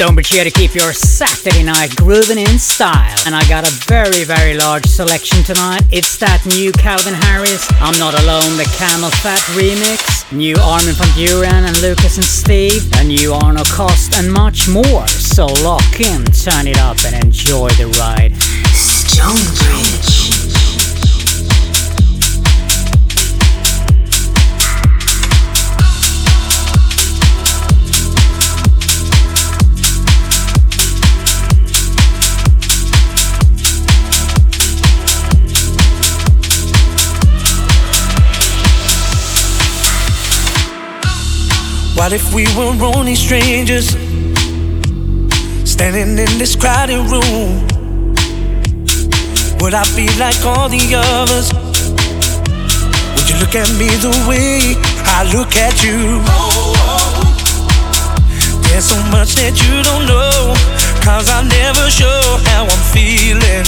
Don't be sure to keep your Saturday night grooving in style. And I got a very, very large selection tonight. It's that new Calvin Harris, I'm Not Alone, the Camel Fat remix, new Armin van Buuren and Lucas and Steve, a new Arno Cost, and much more. So lock in, turn it up, and enjoy the ride. Stonebridge. What if we were only strangers standing in this crowded room? Would I be like all the others? Would you look at me the way I look at you? There's so much that you don't know, cause I never show how I'm feeling.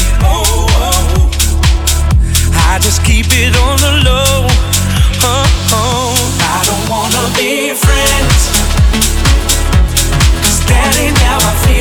I just keep it on the low. Oh, oh. I don't wanna be friends. Ain't how I feel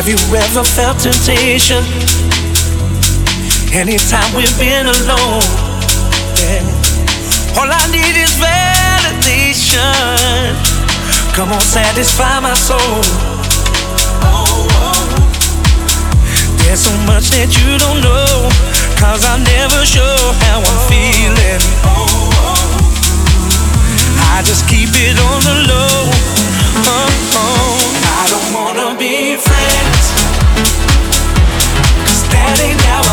Have you ever felt temptation? Anytime we've been alone, yeah. All I need is validation. Come on, satisfy my soul. There's so much that you don't know, cause I never show how I'm feeling. I just keep it on the low. Oh, oh. I don't wanna be friends. Cause that ain't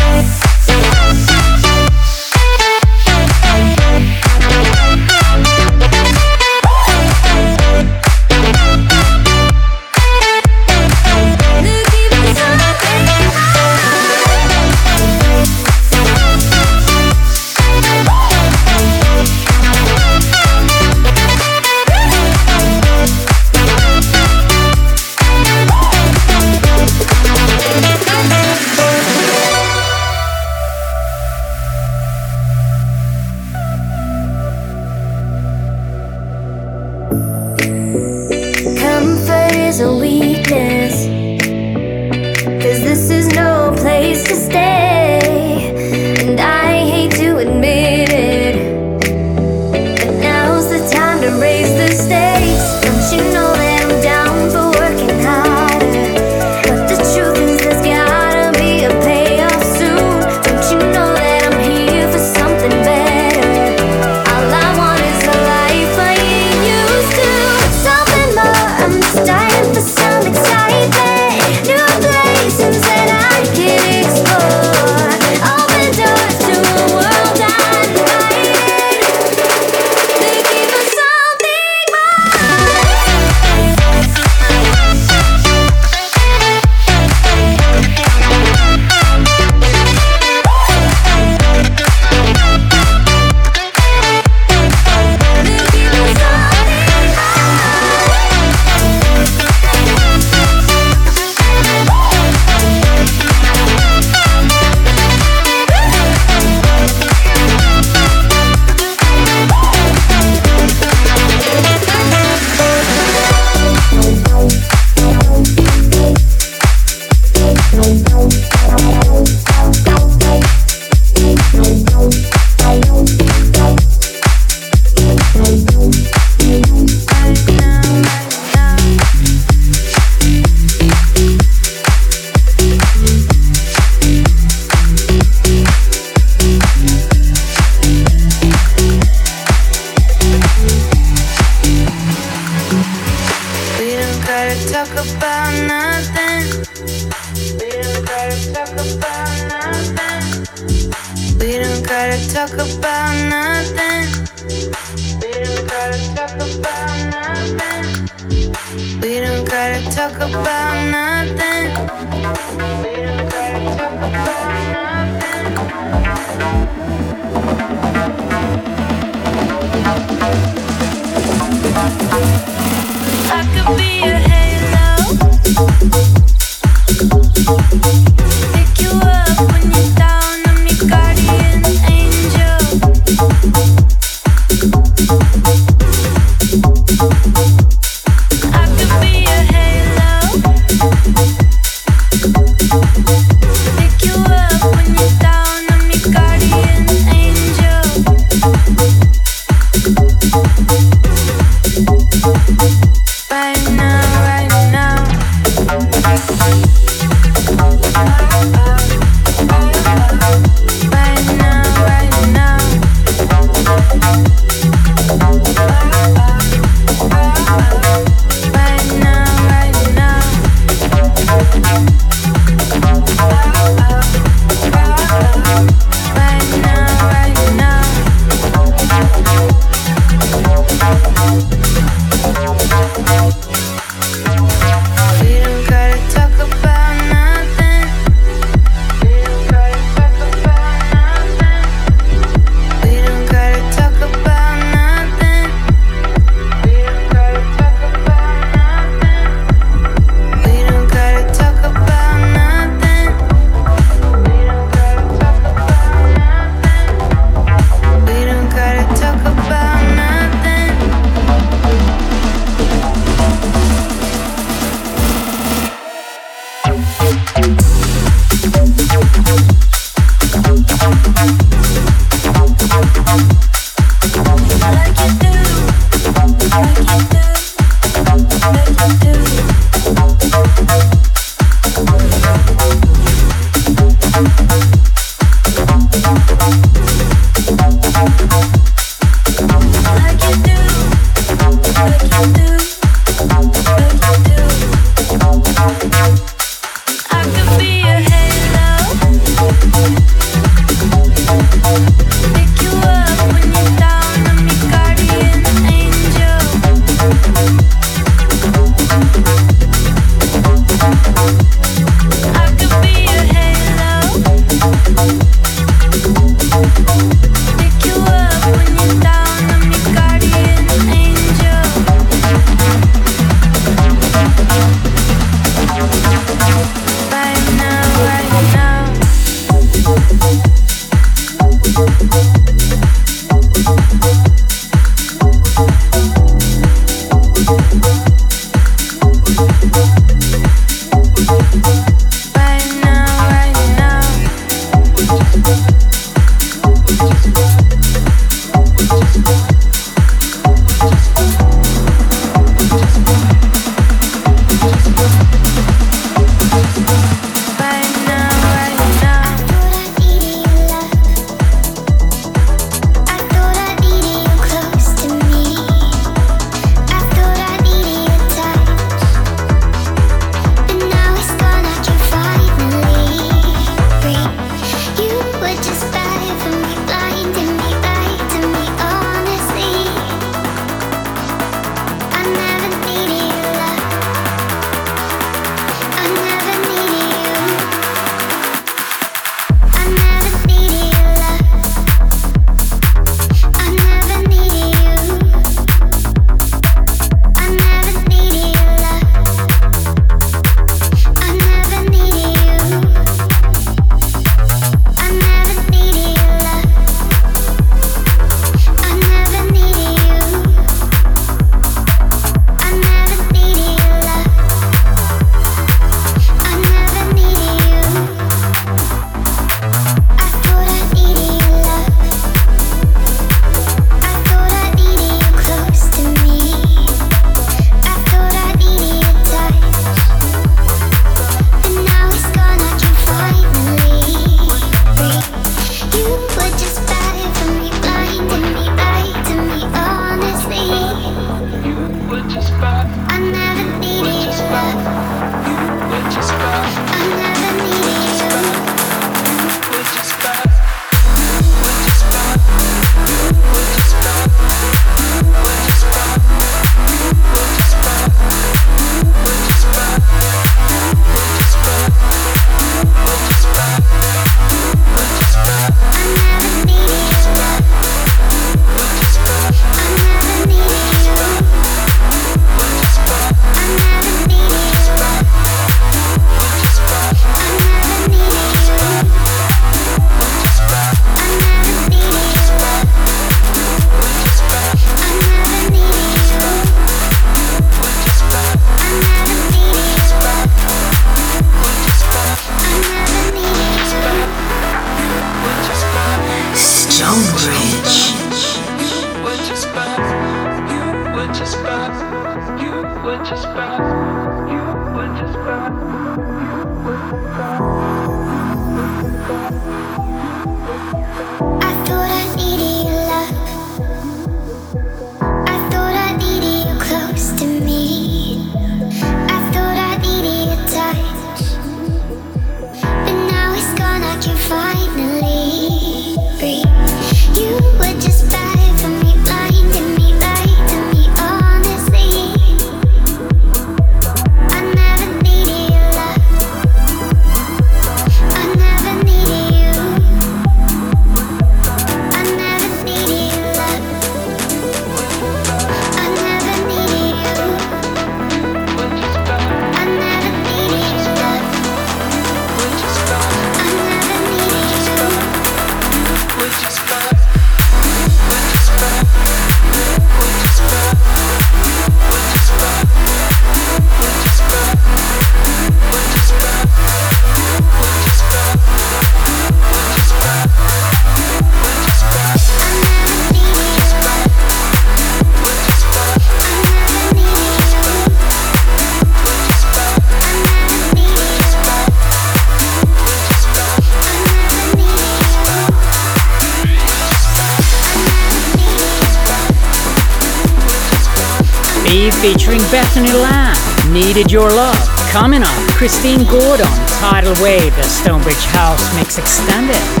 featuring Bethany Lamb, Needed Your Love. Coming up, Christine Gordon, Tidal Wave, the Stonebridge House Mix Extended.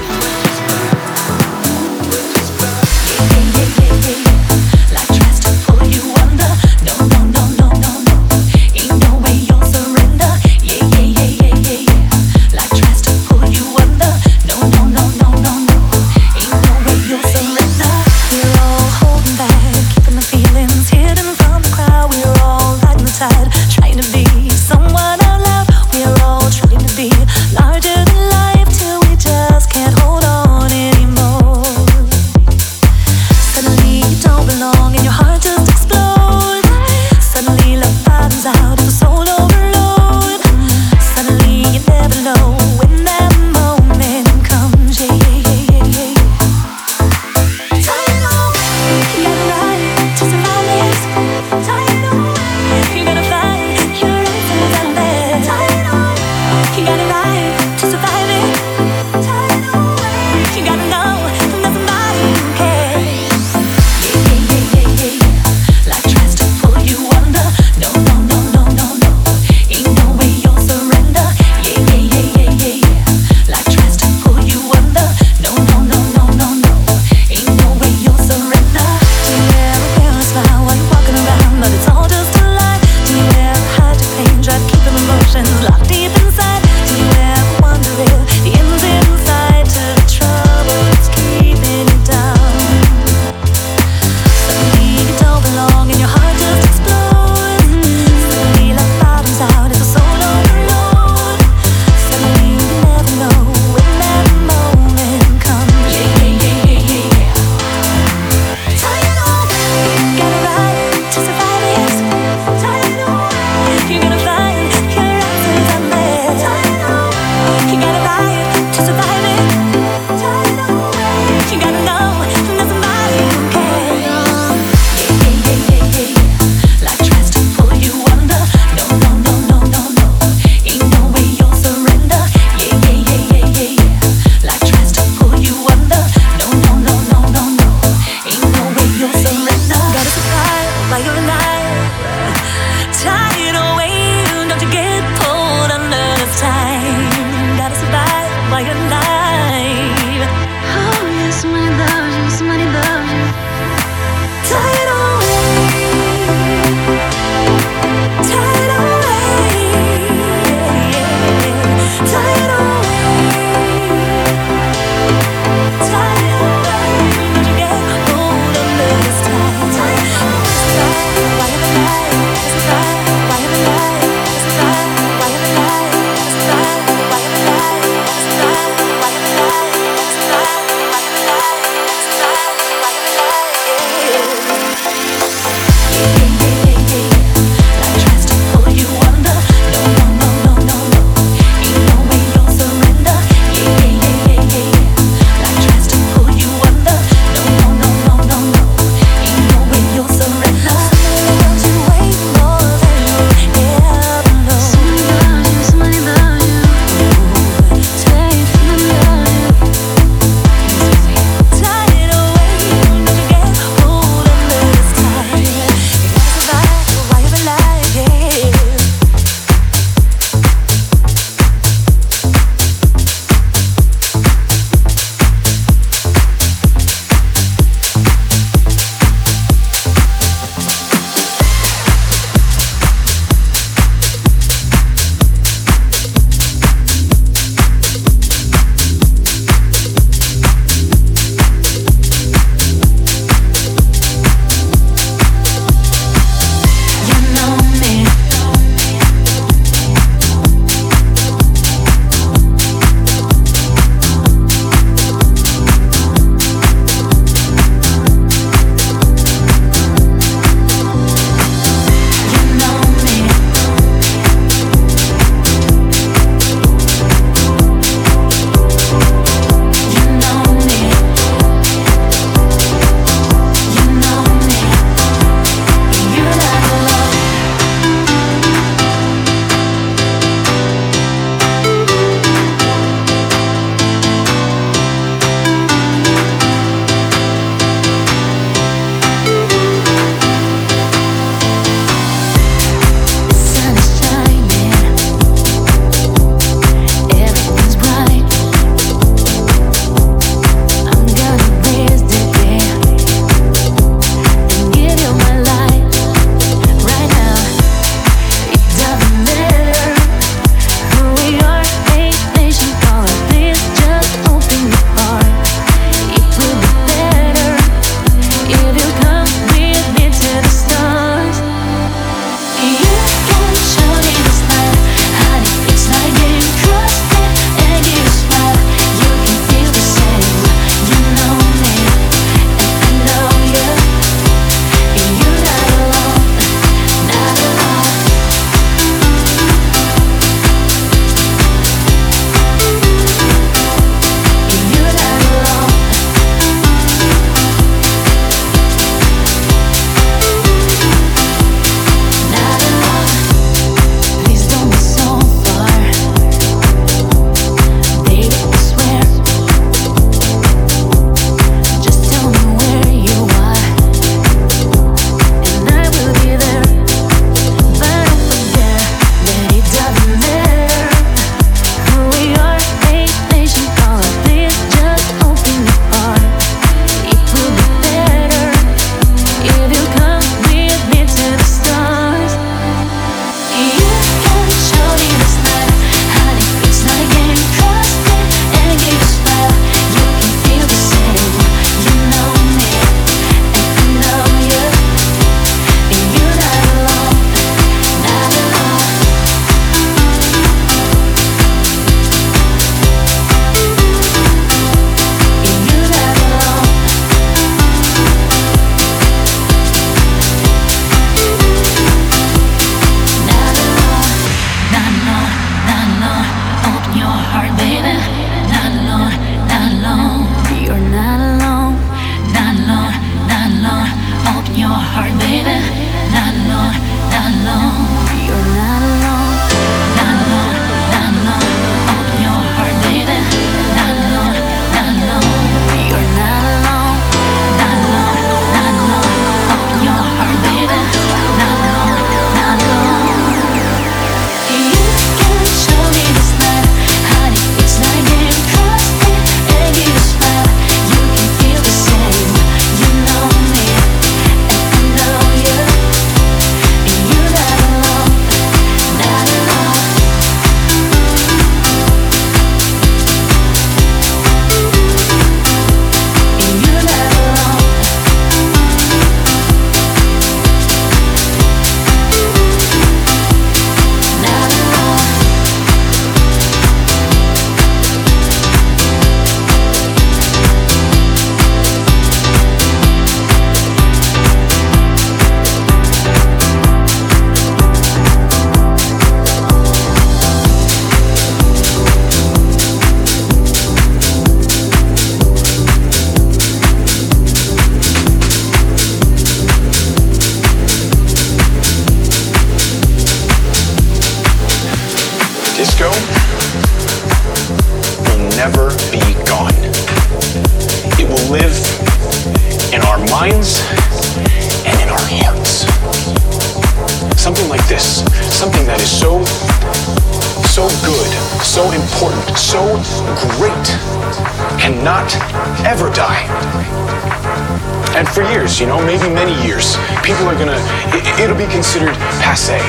You know, maybe many years, people are gonna, it, will be considered passe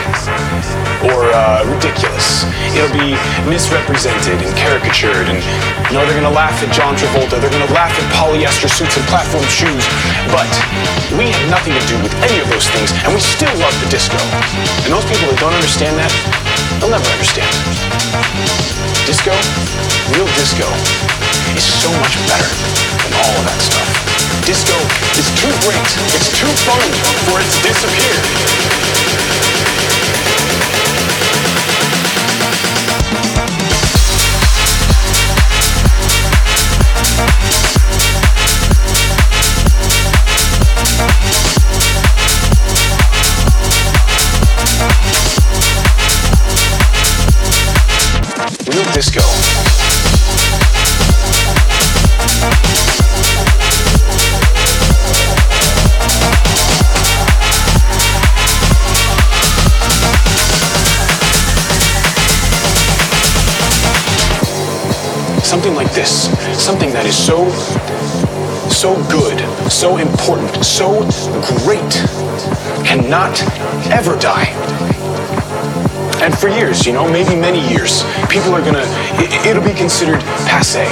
or uh, ridiculous. It'll be misrepresented and caricatured, and you know, they're gonna laugh at John Travolta, they're gonna laugh at polyester suits and platform shoes, but we have nothing to do with any of those things, and we still love the disco. And those people that don't understand that, they'll never understand. Disco, real disco, is so much better than all of that stuff. Disco is too great, it's too fun for it to disappear. Something like this, something that is so, so good, so important, so great, cannot ever die. And for years, you know, maybe many years, people are gonna, it, will be considered passe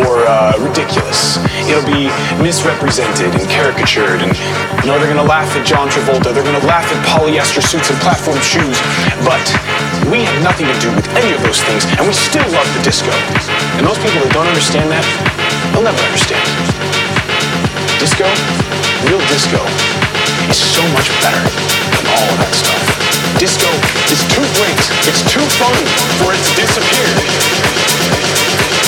or uh, ridiculous. It'll be misrepresented and caricatured, and you know they're gonna laugh at John Travolta, they're gonna laugh at polyester suits and platform shoes, but we have nothing to do with any of those things, and we still love the disco. And those people that don't understand that, they'll never understand. Disco, real disco, is so much better than all of that stuff. Disco is too great, it's too fun for it to disappear.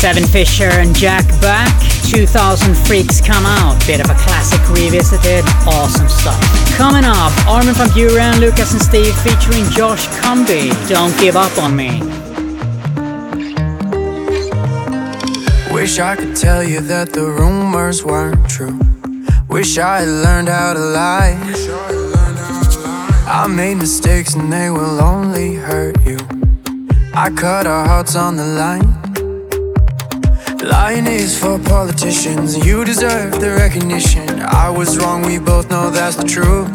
Cevin Fisher and Jack Back. 2000 Freaks Come Out. Bit of a classic revisited. Awesome stuff. Coming up, Armin van Buuren, Lucas and Steve featuring Josh Cumbee. Don't give up on me. Wish I could tell you that the rumors weren't true. Wish I had learned how to lie. I made mistakes and they will only hurt you. I cut our hearts on the line. Lying is for politicians, you deserve the recognition. I was wrong, we both know that's the truth.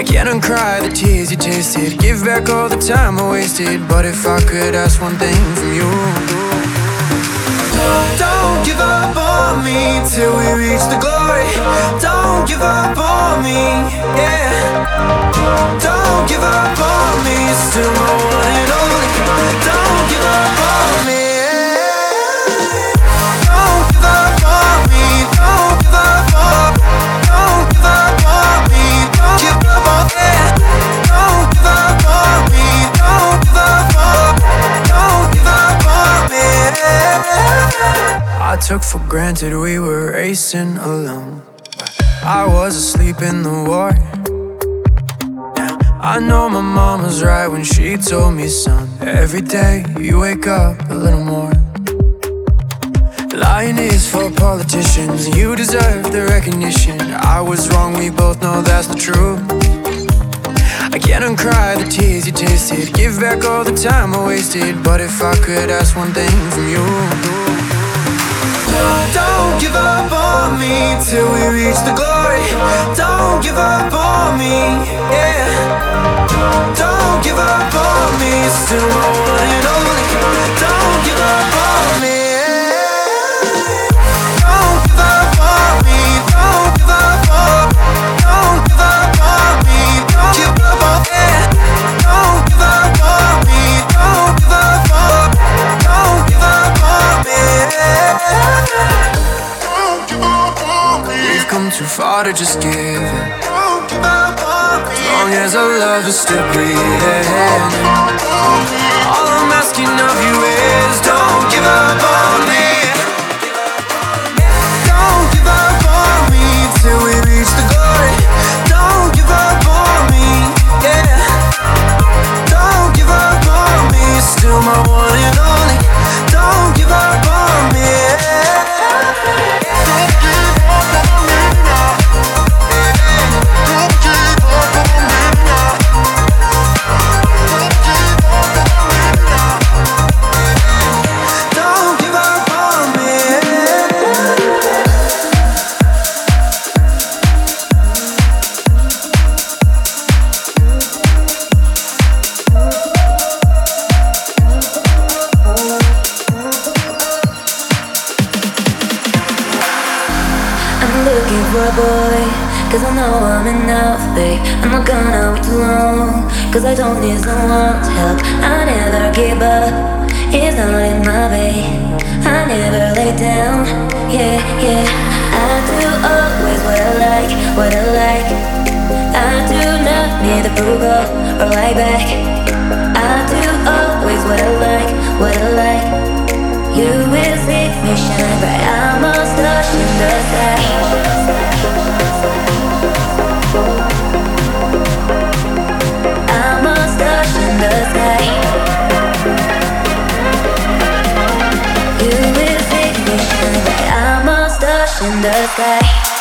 I can't uncry the tears you tasted, give back all the time I wasted. But if I could ask one thing from you, don't give up on me till we reach the glory. Don't give up on me, yeah. Don't give up on me, still my one and I took for granted we were racing alone. I was asleep in the war. I know my mom was right when she told me, son. Every day you wake up a little more. Lying is for politicians, you deserve the recognition. I was wrong, we both know that's the truth. I can't uncry the tears you tasted, give back all the time I wasted. But if I could ask one thing from you, don't give up on me till we reach the glory. Don't give up on me, yeah. Don't give up on me, still my one and only. Don't give up on me. We've come too far to just give in. As long as our love is still breathing. All I'm asking of you is don't give up on don't need someone's help. I never give up, it's not in my way. I never lay down, yeah, yeah. I do always what I like, what I like. I do not need approval or right back. I do always what I like, what I like. You will see me shine bright. I'm a in the sky. The sky.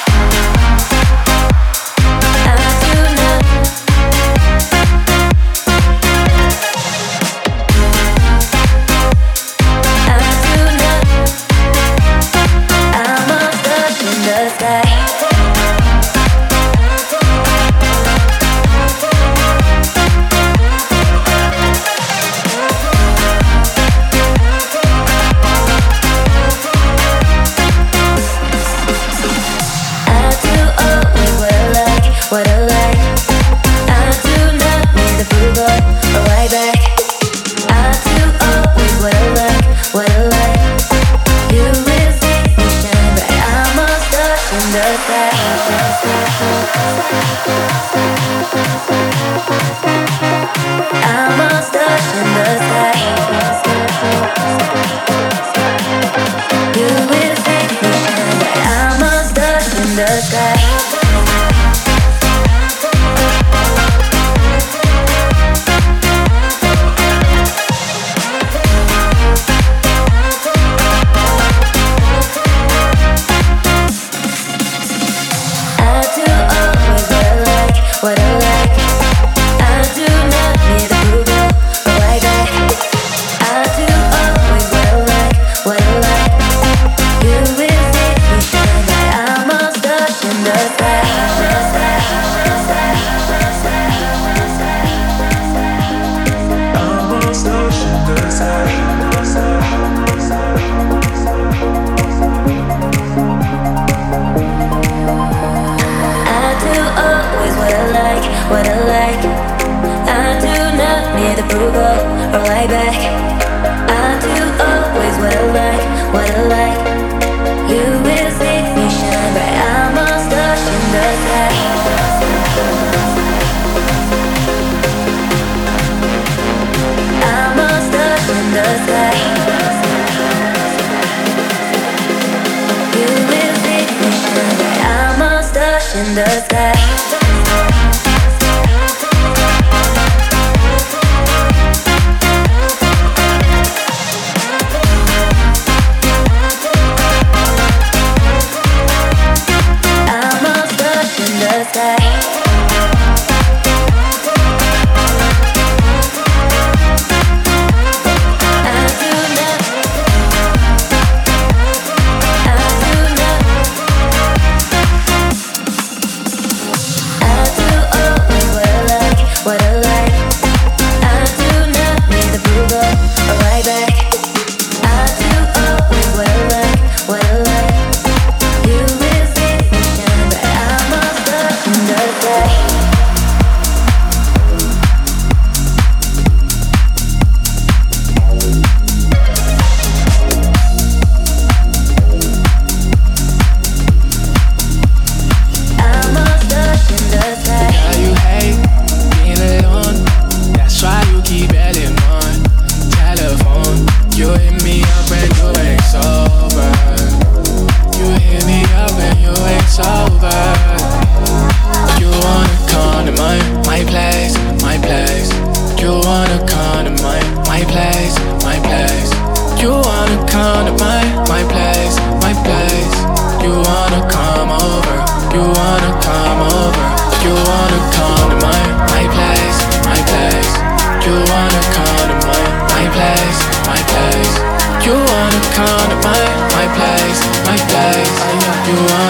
you are.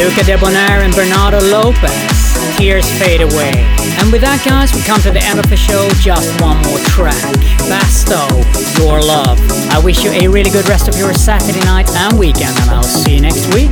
Luca Debonaire and Bernardo Lopez. Tears fade away. And with that, guys, we come to the end of the show. Just one more track. Basto, Your Love. I wish you a really good rest of your Saturday night and weekend, and I'll see you next week.